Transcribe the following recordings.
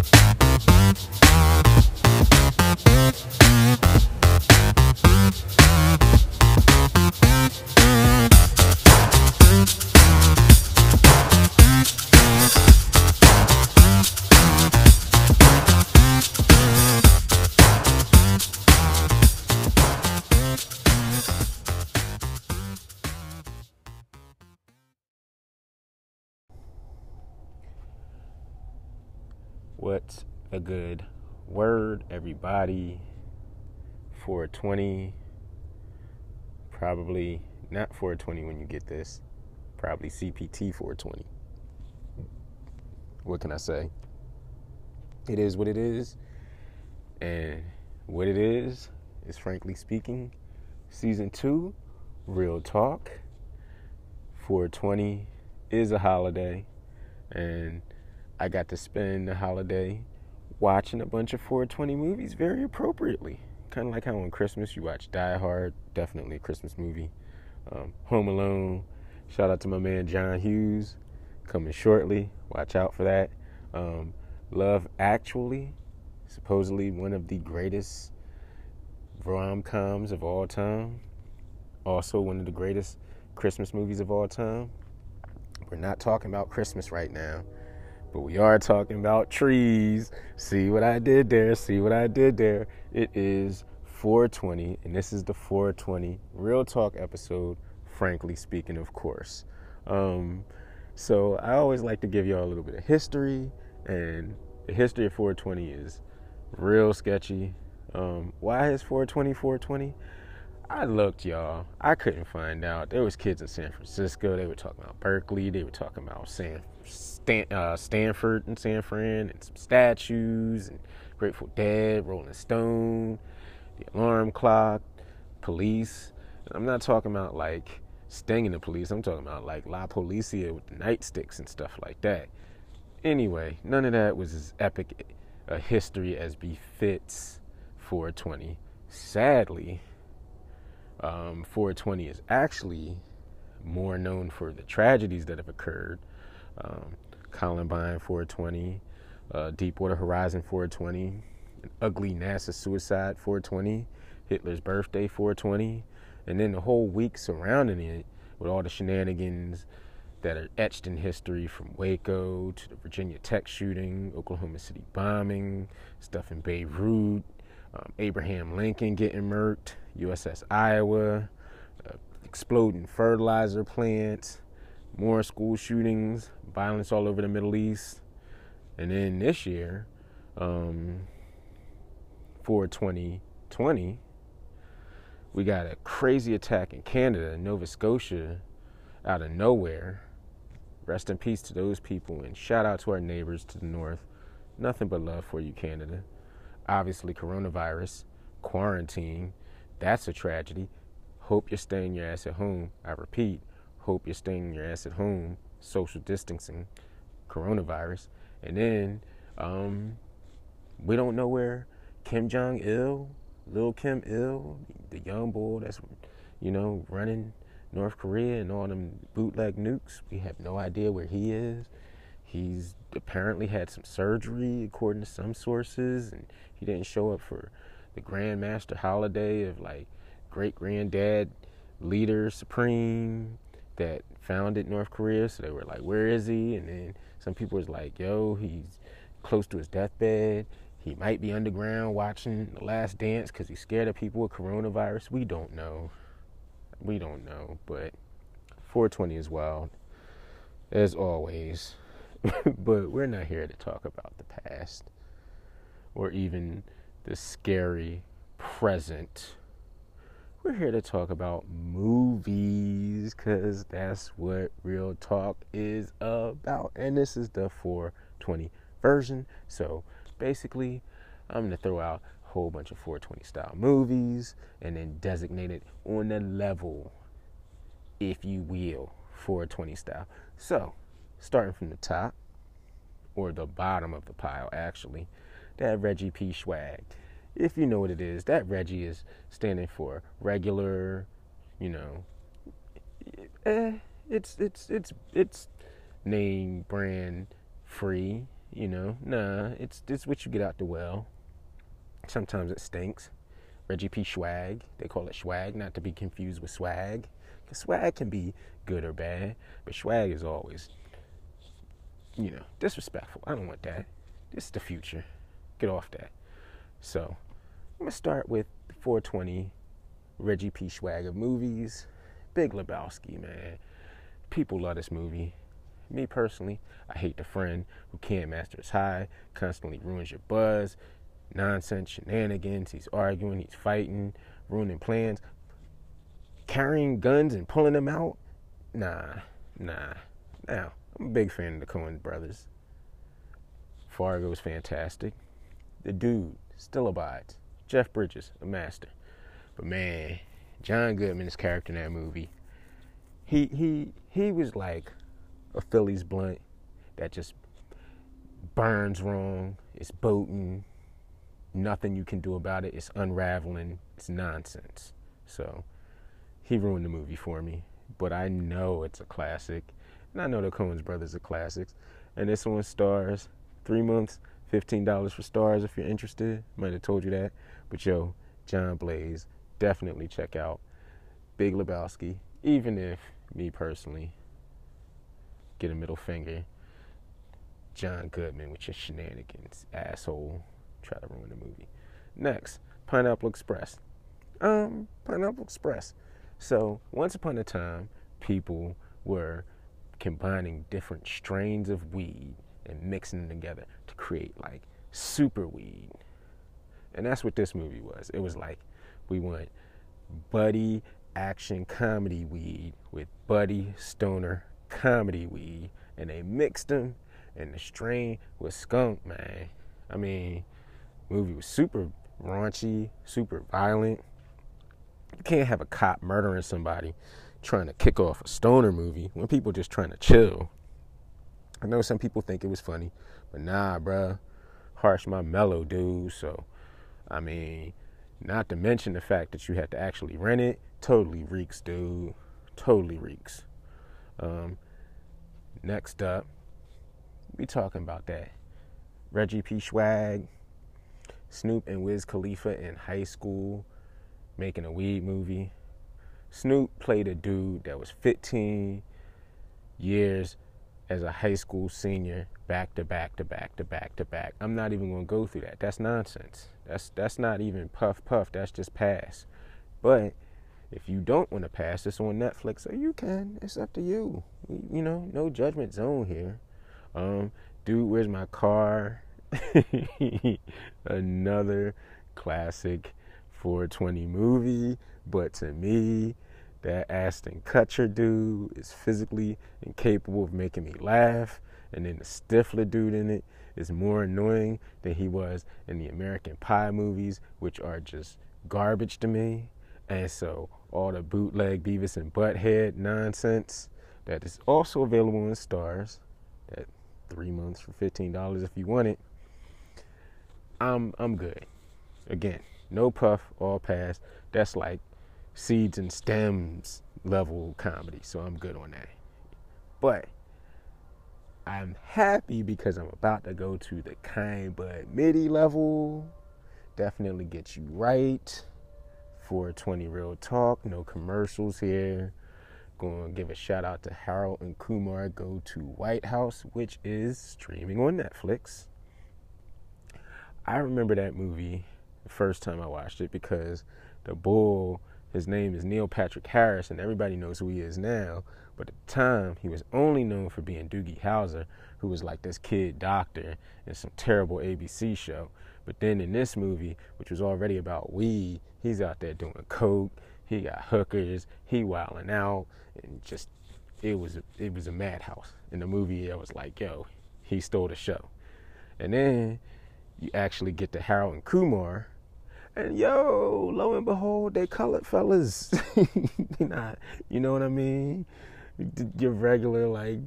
What's a good word, everybody? 420. Probably not 420 when you get this. Probably CPT 420. What can I say? It is what it is. And what it is, is frankly speaking, season two, Reel Talk. 420 is a holiday. And I got to spend the holiday watching a bunch of 420 movies very appropriately. Kind of like how on Christmas you watch Die Hard, definitely a Christmas movie. Um, Home Alone, shout out to my man John Hughes, coming shortly. Watch out for that. Um, Love Actually, supposedly one of the greatest rom coms of all time. Also, one of the greatest Christmas movies of all time. We're not talking about Christmas right now. But we are talking about trees. See what I did there? See what I did there? It is 420, and this is the 420 Reel Talk episode, frankly speaking, of course. Um, so I always like to give y'all a little bit of history, and the history of 420 is real sketchy. Um, why is 420 420? I looked, y'all. I couldn't find out. There was kids in San Francisco. They were talking about Berkeley. They were talking about San, Stan, uh, Stanford and San Fran, and some statues, and Grateful Dead, Rolling Stone, the alarm clock, police. I'm not talking about like stinging the police. I'm talking about like La Policia with the nightsticks and stuff like that. Anyway, none of that was as epic a history as befits 420. Sadly, um, 420 is actually more known for the tragedies that have occurred. Um, Columbine 420, uh, Deepwater Horizon 420, ugly NASA suicide 420, Hitler's birthday 420, and then the whole week surrounding it with all the shenanigans that are etched in history from Waco to the Virginia Tech shooting, Oklahoma City bombing, stuff in Beirut, um, Abraham Lincoln getting murked, USS Iowa, uh, exploding fertilizer plants, more school shootings, violence all over the Middle East. And then this year, um, for 2020, we got a crazy attack in Canada, Nova Scotia, out of nowhere. Rest in peace to those people, and shout out to our neighbors to the north. Nothing but love for you, Canada. Obviously, coronavirus, quarantine, that's a tragedy. Hope you're staying your ass at home. I repeat, hope you're staying your ass at home. Social distancing, coronavirus. And then um, we don't know where Kim Jong Il, Lil Kim Il, the young boy that's, you know, running North Korea and all them bootleg nukes. We have no idea where he is. He's apparently had some surgery, according to some sources, and he didn't show up for the Grandmaster holiday of like great granddad leader supreme that founded North Korea. So they were like, where is he? And then some people was like, yo, he's close to his deathbed. He might be underground watching The Last Dance because he's scared of people with coronavirus. We don't know. We don't know. But 420 is wild, as always. but we're not here to talk about the past or even the scary present. We're here to talk about movies because that's what Reel Talk is about. And this is the 420 version. So basically, I'm going to throw out a whole bunch of 420 style movies and then designate it on the level, if you will, 420 style. So, starting from the top, or the bottom of the pile, actually, that Reggie P. Swag. If you know what it is, that Reggie is standing for regular, you know, eh, it's it's it's it's name brand free. You know, nah, it's it's what you get out the well. Sometimes it stinks. Reggie P. Swag, they call it swag, not to be confused with swag. Because swag can be good or bad, but swag is always, you know, disrespectful. I don't want that. This is the future. Get off that. So, I'm to start with 420 Reggie P. Swag of movies. Big Lebowski, man. People love this movie. Me personally, I hate the friend who can't master his high, constantly ruins your buzz, nonsense, shenanigans. He's arguing, he's fighting, ruining plans, carrying guns and pulling them out. Nah, nah. Now, I'm a big fan of the Coen brothers. Fargo is fantastic. The dude still abides. Jeff Bridges, a master. But man, John Goodman's character in that movie, he he he was like a Phillies blunt that just burns wrong. It's boating. Nothing you can do about it. It's unraveling. It's nonsense. So he ruined the movie for me. But I know it's a classic. And I know the Coens brothers are classics. And this one stars three months, $15 for Starz if you're interested. Might have told you that. But yo, John Blaze, definitely check out Big Lebowski. Even if me personally, get a middle finger. John Goodman with your shenanigans, asshole. Try to ruin the movie. Next, Pineapple Express. Um, Pineapple Express. So, once upon a time, people were combining different strains of weed and mixing them together to create like super weed. And that's what this movie was. It was like we want buddy action comedy weed with buddy stoner comedy weed, and they mixed them, and the strain was skunk, man. I mean, movie was super raunchy, super violent. You can't have a cop murdering somebody trying to kick off a stoner movie when people just trying to chill. I know some people think it was funny, but nah, bruh. Harsh my mellow dude. So, I mean, not to mention the fact that you had to actually rent it. Totally reeks, dude. Totally reeks. Um, next up, we talking about that. Reggie P. Swag, Snoop and Wiz Khalifa in high school making a weed movie. Snoop played a dude that was 15 years as a high school senior, back to back to back to back to back. I'm not even going to go through that. That's nonsense. That's that's not even puff puff. That's just pass. But if you don't want to pass this on Netflix, so you can. It's up to you. You know, no judgment zone here. Um, dude, where's my car? Another classic 420 movie, but to me, that Ashton Kutcher dude is physically incapable of making me laugh, and then the Stifler dude in it is more annoying than he was in the American Pie movies, which are just garbage to me. And so all the bootleg Beavis and Butthead nonsense that is also available in Starz. That three months for fifteen dollars if you want it. I'm I'm good. Again, no puff, all pass. That's like seeds and stems level comedy, so I'm good on that. But I'm happy because I'm about to go to the kind but MIDI level. Definitely get you right. 420 Reel Talk, no commercials here. To give a shout out to Harold and Kumar Go to White House, which is streaming on Netflix. I remember that movie the first time I watched it because the bull, his name is Neil Patrick Harris, and everybody knows who he is now. But at the time, he was only known for being Doogie Howser, who was like this kid doctor in some terrible ABC show. But then in this movie, which was already about weed, he's out there doing coke. He got hookers. He wilding out, and just it was it was a madhouse. In the movie, I was like, yo, he stole the show. And then you actually get to Harold and Kumar, and yo, lo and behold, they colored fellas. not, you know what I mean? Your regular like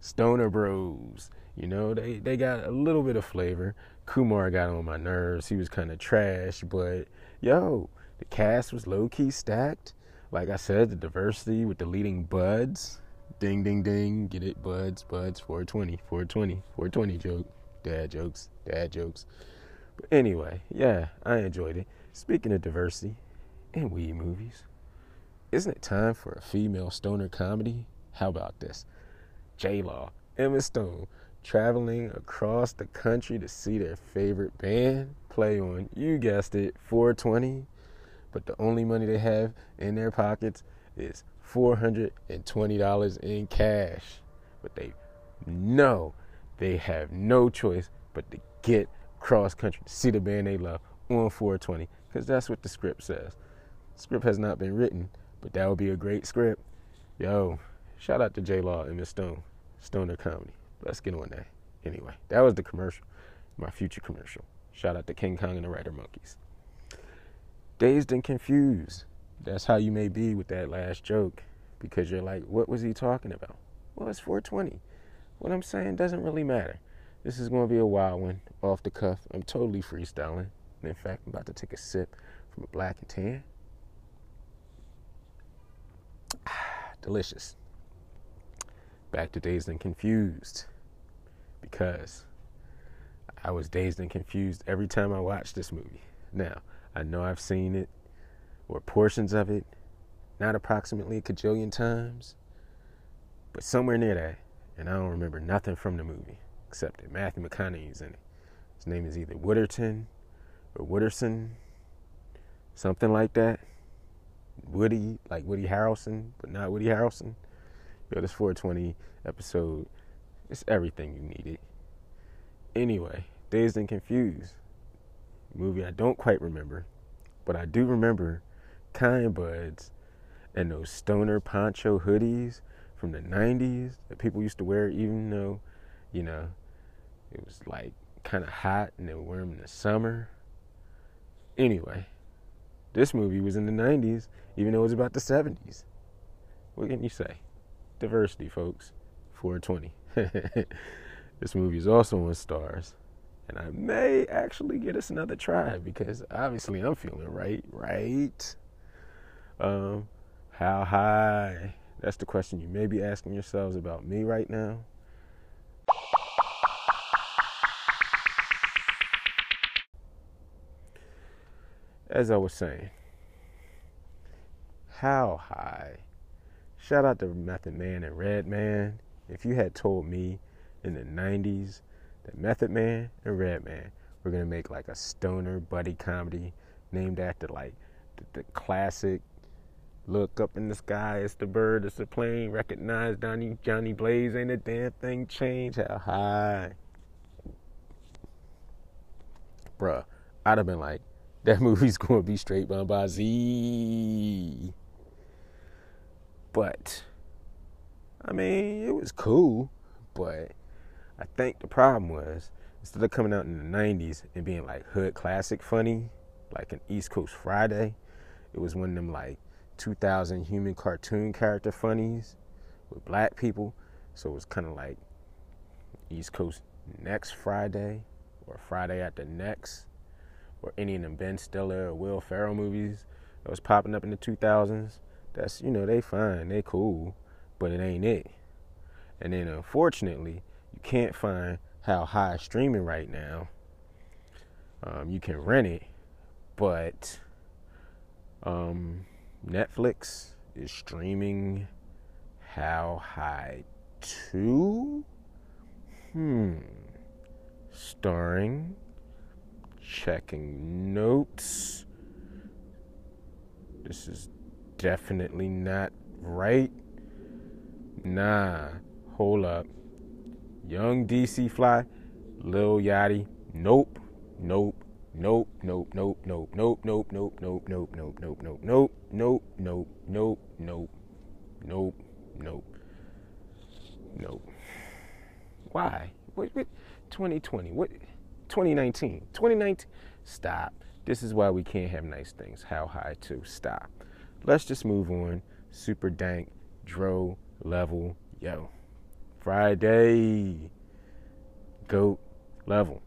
stoner bros. You know, they they got a little bit of flavor. Kumar got on my nerves. He was kind of trash, but yo, the cast was low key stacked. Like I said, the diversity with the leading buds. Ding, ding, ding. Get it? Buds, buds. 420, 420, 420 joke. Dad jokes, dad jokes. But anyway, yeah, I enjoyed it. Speaking of diversity in weed movies, isn't it time for a female stoner comedy? How about this? J Law, Emma Stone, traveling across the country to see their favorite band play on, you guessed it, 420. But the only money they have in their pockets is $420 in cash. But they know they have no choice but to get cross country to see the band they love on 420 because that's what the script says. Script has not been written, but that would be a great script. Yo, shout out to J Law and Miss Stone, Stoner Comedy. Let's get on that. Anyway, that was the commercial, my future commercial. Shout out to King Kong and the Rider Monkeys. Dazed and confused. That's how you may be with that last joke because you're like, what was he talking about? Well, it's 420. What I'm saying doesn't really matter. This is going to be a wild one, off the cuff. I'm totally freestyling. And in fact, I'm about to take a sip from a black and tan. Delicious. Back to dazed and confused because I was dazed and confused every time I watched this movie. Now, I know I've seen it or portions of it, not approximately a cajillion times, but somewhere near that. And I don't remember nothing from the movie that Matthew McConaughey's in it. His name is either Wooderton or Wooderson, something like that. Woody, like Woody Harrelson, but not Woody Harrelson. Yo, this 420 episode, it's everything you needed. Anyway, Dazed and Confused, movie I don't quite remember, but I do remember Kind Buds and those stoner poncho hoodies from the 90s that people used to wear, even though, you know, it was like kind of hot and they them in the summer. Anyway, this movie was in the 90s, even though it was about the 70s. What can you say? Diversity, folks. 420. this movie is also on Starz. And I may actually get us another try because obviously I'm feeling right, right? Um, how high? That's the question you may be asking yourselves about me right now. As I was saying, how high? Shout out to Method Man and Redman. If you had told me in the 90s that Method Man and Redman were going to make like a stoner buddy comedy named after like the, the classic Look up in the sky, it's the bird, it's the plane. Recognize Donnie, Johnny Blaze, ain't a damn thing change. How high? Bruh, I'd have been like, that movie's gonna be straight by Z. But, I mean, it was cool, but I think the problem was instead of coming out in the 90s and being like hood classic funny, like an East Coast Friday, it was one of them like 2000 human cartoon character funnies with black people. So it was kind of like East Coast next Friday or Friday after next or any of them Ben Stiller or Will Ferrell movies that was popping up in the 2000s. That's, you know, they fine, they cool, but it ain't it. And then unfortunately, you can't find how high streaming right now. Um, you can rent it, but um, Netflix is streaming How High 2? Hmm. Starring. Checking notes. This is definitely not right. Nah. Hold up. Young DC Fly. Lil Yachty. Nope. Nope. Nope, nope, nope, nope, nope, nope, nope, nope, nope, nope, nope, nope, nope, nope, nope, nope, nope, nope, nope, nope. Why? What, what? 2020. What? 2019. 2019. Stop. This is why we can't have nice things. How high to stop. Let's just move on. Super dank, dro level, yo. Friday. Goat level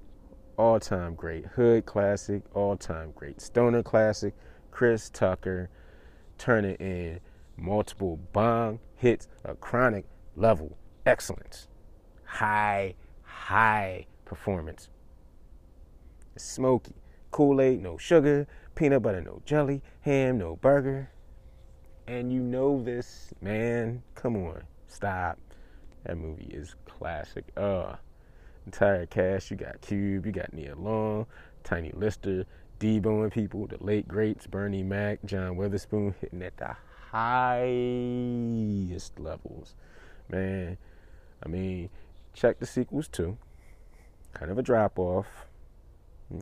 all time great. Hood classic, all time great. Stoner classic, Chris Tucker turning in multiple bong hits, a chronic level excellence. High, high performance. Smoky. Kool Aid, no sugar. Peanut butter, no jelly. Ham, no burger. And you know this, man. Come on. Stop. That movie is classic. Uh, entire cast. You got Cube, you got Nia Long, Tiny Lister, Debo and people, the late greats, Bernie Mac, John Witherspoon hitting at the highest levels. Man, I mean, check the sequels too. Kind of a drop off.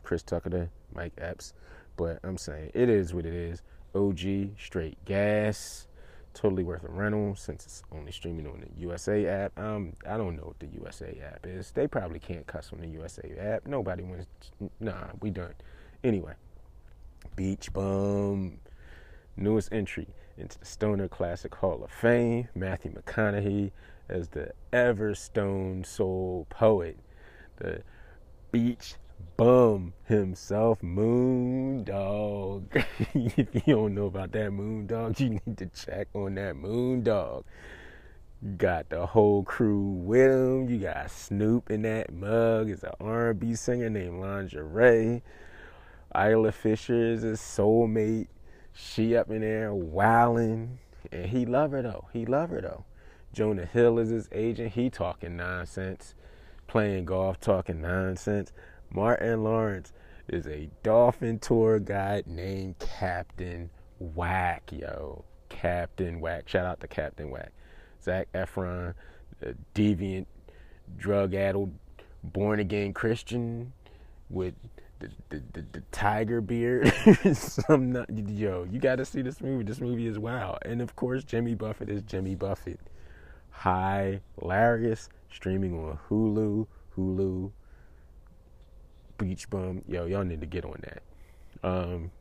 Chris Tucker to Mike Epps. But I'm saying it is what it is. OG, straight gas. Totally worth a rental since it's only streaming on the USA app. Um, I don't know what the USA app is. They probably can't cuss on the USA app. Nobody wants. Nah, we done. Anyway, Beach Bum, newest entry into the Stoner Classic Hall of Fame. Matthew McConaughey as the ever stone soul poet, the beach bum himself, Moondog. if you don't know about that Moondog, you need to check on that Moondog. Got the whole crew with him. You got Snoop in that mug. Is an R&B singer named Lingerie. Isla Fisher is his soulmate. She up in there wilding, and he love her though. He love her though. Jonah Hill is his agent. He talking nonsense, playing golf, talking nonsense. Martin Lawrence is a dolphin tour guide named Captain Whack, yo. Captain Whack. Shout out to Captain Whack. Zac Efron, deviant, drug addled, born again Christian with the, the, the, the tiger beard. Some not, yo, you got to see this movie. This movie is wow. And of course, Jimmy Buffett is Jimmy Buffett. Hilarious. Streaming on Hulu. Hulu. Beach Bum. Yo, y'all need to get on that. Um,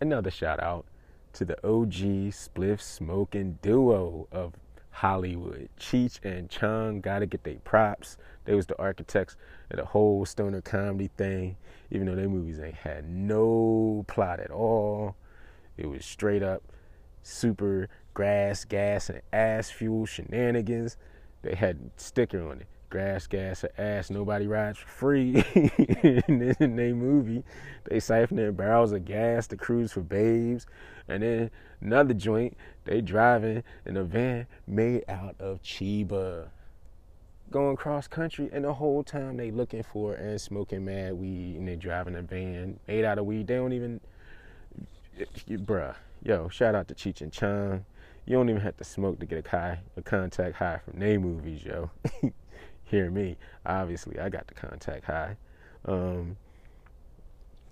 another shout out to the OG spliff smoking duo of Hollywood. Cheech and Chong gotta get their props. They was the architects of the whole stoner comedy thing, even though their movies ain't had no plot at all. It was straight up super grass, gas, and ass fuel shenanigans. They had sticker on it grass, gas, or ass. Nobody rides for free. And in their movie, they siphon their barrels of gas to cruise for babes. And then another joint, they driving in a van made out of Chiba. Going cross country, and the whole time they looking for and smoking mad weed, and they driving a van made out of weed. They don't even, bruh. Yo, shout out to Cheech and Chong. You don't even have to smoke to get a high, a contact high from their movies, yo. hear me. Obviously, I got the contact high. Um,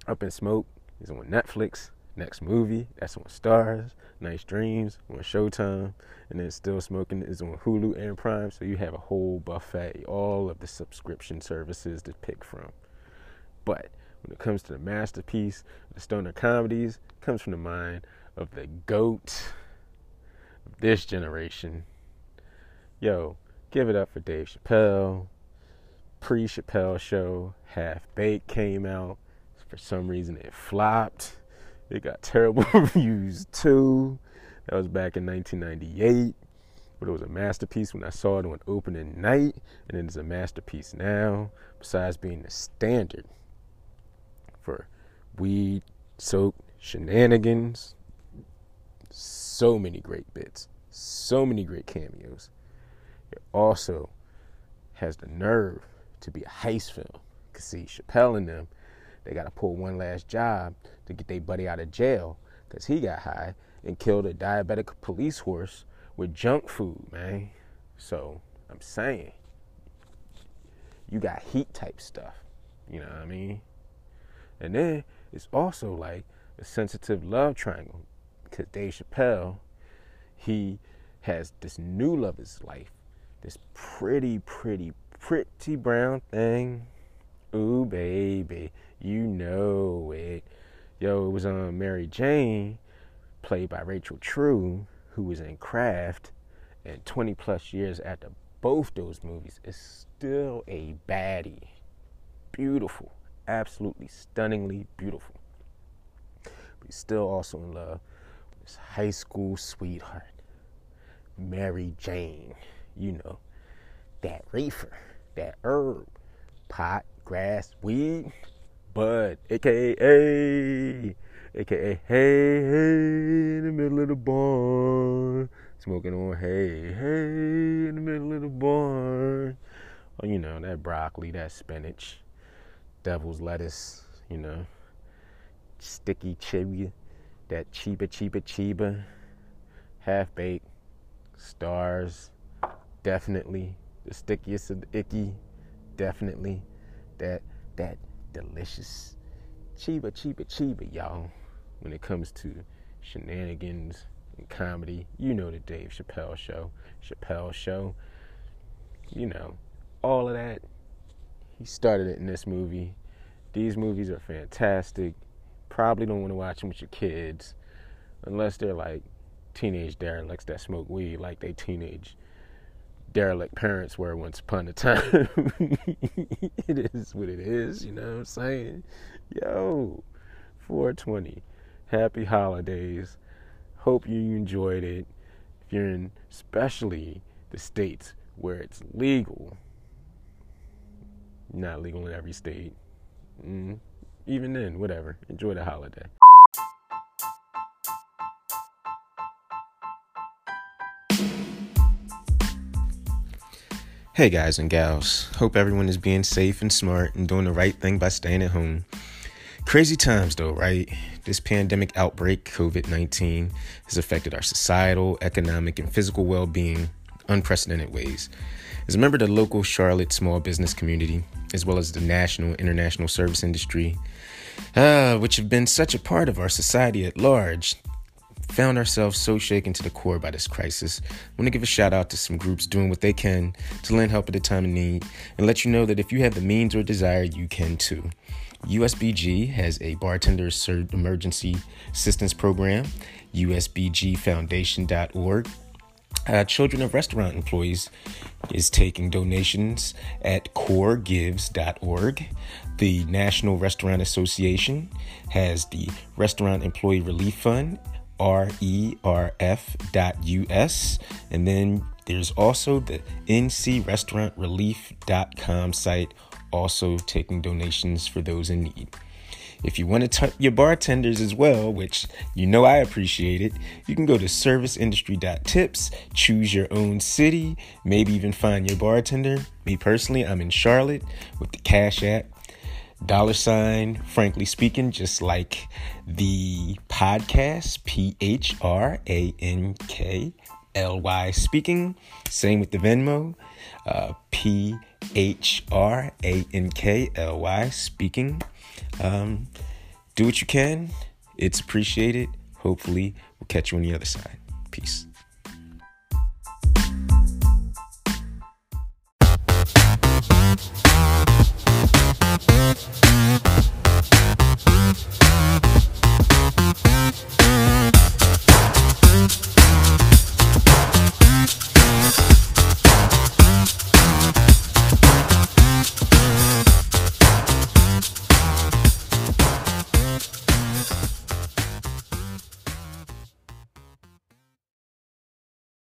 Up in Smoke is on Netflix. Next movie, that's on Starz. Nice Dreams on Showtime. And then Still Smoking is on Hulu and Prime. So you have a whole buffet, all of the subscription services to pick from. But when it comes to the masterpiece, the stoner comedies, comes from the mind of the GOAT of this generation. Yo, Give it up for Dave Chappelle. Pre Chappelle show, Half Baked came out. For some reason, it flopped. It got terrible reviews too. That was back in 1998. But it was a masterpiece when I saw it on opening night, and it is a masterpiece now, besides being the standard for weed soaked shenanigans. So many great bits, so many great cameos also has the nerve to be a heist film. Cause see, Chappelle and them, they gotta pull one last job to get their buddy out of jail, cause he got high and killed a diabetic police horse with junk food, man. So I'm saying, you got heat type stuff. You know what I mean? And then it's also like a sensitive love triangle, because Dave Chappelle, he has this new love his life this pretty, pretty, pretty brown thing. Ooh, baby, you know it. Yo, it was um, Mary Jane, played by Rachel True, who was in Craft, and 20 plus years after both those movies is still a baddie. Beautiful, absolutely stunningly beautiful. But still also in love with his high school sweetheart, Mary Jane you know, that reefer, that herb, pot, grass, weed, bud, aka aka hey hey in the middle of the barn, smoking on hey hey in the middle of the barn. Well, you know that broccoli, that spinach, devil's lettuce, you know, sticky chibi, that chiba chiba chiba, half baked, Starz, definitely the stickiest of the icky, definitely that that delicious chiba chiba chiba, y'all. When it comes to shenanigans and comedy, you know the Dave Chappelle show, Chappelle show, you know, all of that. He started it in this movie. These movies are fantastic. Probably don't want to watch them with your kids unless they're like teenage derelicts that smoke weed like they teenage derelict parents were once upon a time. it is what it is, you know what I'm saying? Yo, 420. Happy holidays. Hope you enjoyed it. If you're in especially the states where it's legal, not legal in every state. Mm, even then, whatever. Enjoy the holiday. Hey guys and gals, hope everyone is being safe and smart and doing the right thing by staying at home. Crazy times though, right? This pandemic outbreak, COVID 19, has affected our societal, economic, and physical well being unprecedented ways. As a member of the local Charlotte small business community, as well as the national international service industry, uh, which have been such a part of our society at large, found ourselves so shaken to the core by this crisis. I want to give a shout out to some groups doing what they can to lend help at a time of need and let you know that if you have the means or desire, you can too. USBG has a bartender emergency assistance program, usbgfoundation.org. Uh, Children of Restaurant Employees is taking donations at coregives.org. The National Restaurant Association has the Restaurant Employee Relief Fund rerf.us. And then there's also the ncrestaurantrelief.com site, also taking donations for those in need. If you want to tip your bartenders as well, which you know I appreciate it, you can go to serviceindustry.tips, choose your own city, maybe even find your bartender. Me personally, I'm in Charlotte with the Cash App dollar sign, frankly speaking, just like the podcast, P H R A N K L Y speaking. Same with the Venmo, uh, P H R A N K L Y speaking. Um, do what you can, it's appreciated. Hopefully, we'll catch you on the other side. Peace.